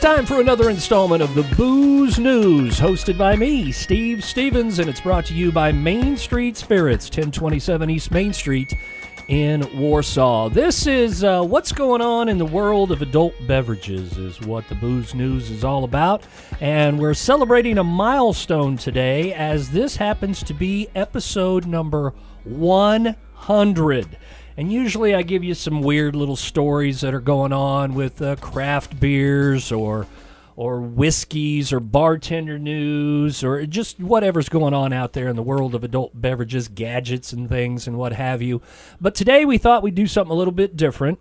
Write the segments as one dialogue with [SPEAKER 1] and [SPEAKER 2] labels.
[SPEAKER 1] It's time for another installment of the Booze News, hosted by me, Steve Stevens, and it's brought to you by Main Street Spirits, 1027 East Main Street in Warsaw. This is uh, what's going on in the world of adult beverages, is what the Booze News is all about. And we're celebrating a milestone today, as this happens to be episode number 100. And usually I give you some weird little stories that are going on with uh, craft beers or or whiskeys or bartender news or just whatever's going on out there in the world of adult beverages, gadgets and things and what have you. But today we thought we'd do something a little bit different.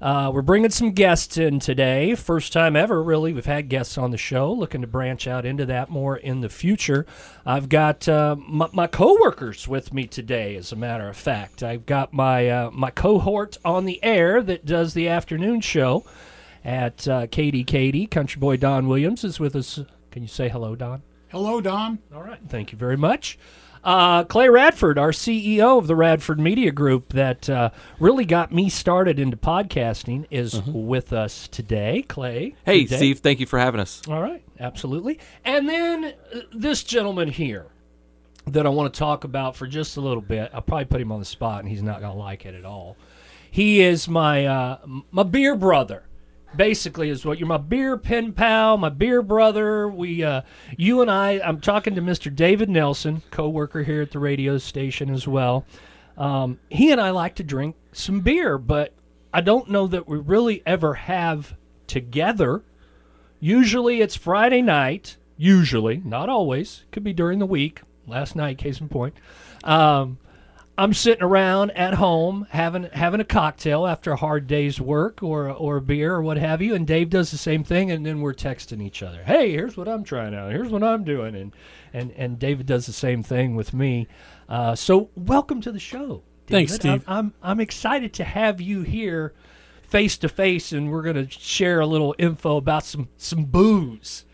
[SPEAKER 1] Uh, we're bringing some guests in today. First time ever, really. We've had guests on the show. Looking to branch out into that more in the future. I've got uh, my, my coworkers with me today. As a matter of fact, I've got my uh, my cohort on the air that does the afternoon show at uh, KDKD. Country boy Don Williams is with us. Can you say hello, Don?
[SPEAKER 2] Hello, Don.
[SPEAKER 1] All right. Thank you very much. Uh, Clay Radford, our CEO of the Radford Media Group, that uh, really got me started into podcasting, is with us today. Clay.
[SPEAKER 3] Hey,
[SPEAKER 1] good.
[SPEAKER 3] Steve, thank you for having us.
[SPEAKER 1] All right, absolutely. And then uh, this gentleman here that I want to talk about for just a little bit. I'll probably put him on the spot, and he's not going to like it at all. He is my uh, m- my beer brother. Basically, is what you're my beer pen pal, my beer brother. We, uh, you and I. I'm talking to Mr. David Nelson, co-worker here at the radio station as well. Um, he and I like to drink some beer, but I don't know that we really ever have together. Usually it's Friday night. Usually, not always. Could be during the week. Last night, case in point. Um, I'm sitting around at home having having a cocktail after a hard day's work or or a beer or what have you, and Dave does the same thing, and then we're texting each other. Hey, here's what I'm trying out. Here's what I'm doing, and and and David does the same thing with me. Uh, so welcome to the show.
[SPEAKER 2] Thanks, Steve.
[SPEAKER 1] I'm, I'm I'm excited to have you here face to face, and we're going to share a little info about some some booze,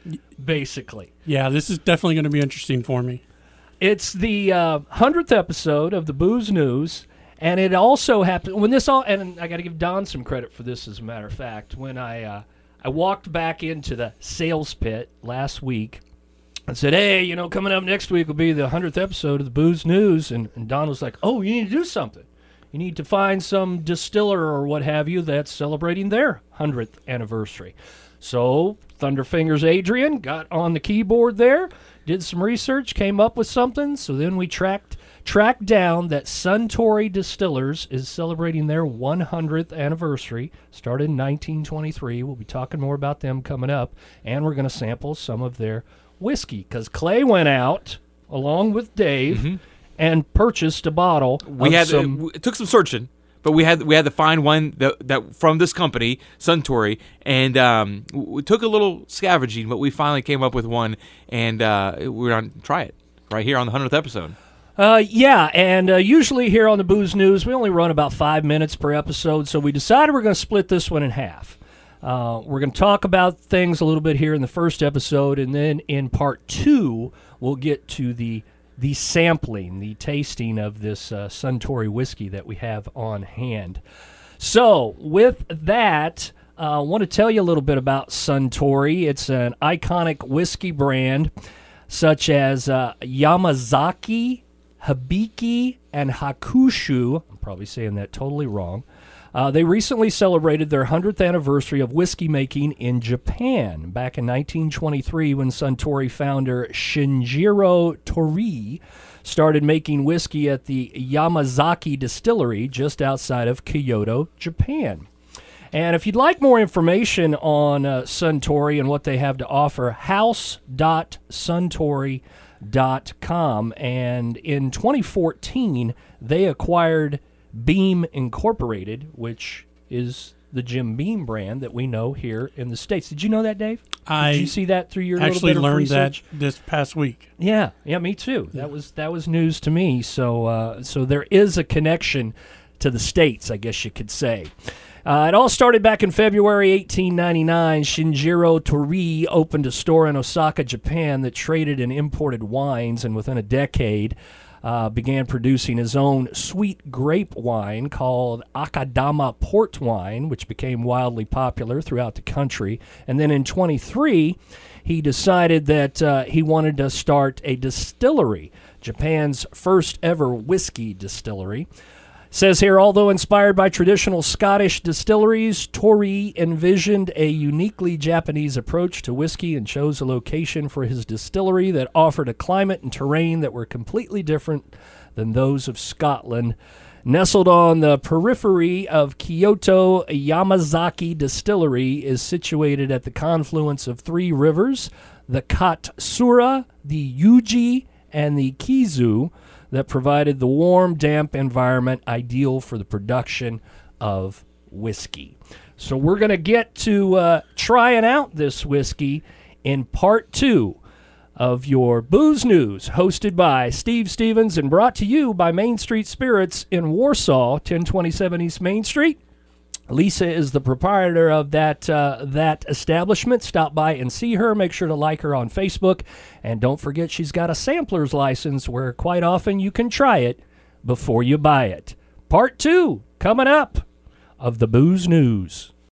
[SPEAKER 1] basically.
[SPEAKER 2] Yeah, this is definitely going to be interesting for me.
[SPEAKER 1] It's the uh, hundredth episode of the Booze News, and it also happened when this all. And I got to give Don some credit for this, as a matter of fact. When I uh, I walked back into the sales pit last week and said, "Hey, you know, coming up next week will be the hundredth episode of the Booze News," and, and Don was like, "Oh, you need to do something. You need to find some distiller or what have you that's celebrating their hundredth anniversary." So Thunderfingers Adrian got on the keyboard there, did some research, came up with something. So then we tracked tracked down that Suntory Distillers is celebrating their 100th anniversary. Started in 1923. We'll be talking more about them coming up, and we're going to sample some of their whiskey because Clay went out along with Dave mm-hmm. and purchased a bottle.
[SPEAKER 3] We
[SPEAKER 1] of
[SPEAKER 3] had uh,
[SPEAKER 1] some,
[SPEAKER 3] it took some searching, but we had we had to find one that, that from this company, Suntory, and um, we took a little scavenging, but we finally came up with one, and uh, we're to try it right here on the hundredth episode.
[SPEAKER 1] Uh, yeah, and uh, usually here on the Booze News, we only run about five minutes per episode, so we decided we're going to split this one in half. Uh, we're going to talk about things a little bit here in the first episode, and then in part two, we'll get to the the sampling, the tasting of this uh, Suntory whiskey that we have on hand. So, with that, uh, I want to tell you a little bit about Suntory. It's an iconic whiskey brand such as uh, Yamazaki, Hibiki, and Hakushu. I'm probably saying that totally wrong. Uh, they recently celebrated their 100th anniversary of whiskey making in Japan back in 1923 when Suntory founder Shinjiro Torii started making whiskey at the Yamazaki distillery just outside of Kyoto, Japan. And if you'd like more information on uh, Suntory and what they have to offer, house.suntory.com. And in 2014, they acquired Beam Incorporated, which is the Jim Beam brand that we know here in the States. Did you know that, Dave?
[SPEAKER 2] I
[SPEAKER 1] Did you see that through your
[SPEAKER 2] actually
[SPEAKER 1] little bit of
[SPEAKER 2] learned that this past week.
[SPEAKER 1] Yeah, yeah, me too. That was that was news to me. So uh, so there is a connection to the states, I guess you could say. Uh, it all started back in February 1899. Shinjiro Torii opened a store in Osaka, Japan that traded and imported wines, and within a decade, uh, began producing his own sweet grape wine called Akadama Port Wine, which became wildly popular throughout the country. And then in 23, he decided that uh, he wanted to start a distillery, Japan's first ever whiskey distillery. Says here, although inspired by traditional Scottish distilleries, Torii envisioned a uniquely Japanese approach to whiskey and chose a location for his distillery that offered a climate and terrain that were completely different than those of Scotland. Nestled on the periphery of Kyoto, Yamazaki Distillery is situated at the confluence of three rivers the Katsura, the Yuji, and the Kizu that provided the warm, damp environment ideal for the production of whiskey. So we're going to get to uh, trying out this whiskey in part two of your Booze News, hosted by Steve Stevens and brought to you by Main Street Spirits in Warsaw, 1027 East Main Street. Lisa is the proprietor of that uh, that establishment. Stop by and see her. Make sure to like her on Facebook, and don't forget she's got a sampler's license where quite often you can try it before you buy it. Part two coming up of the booze news.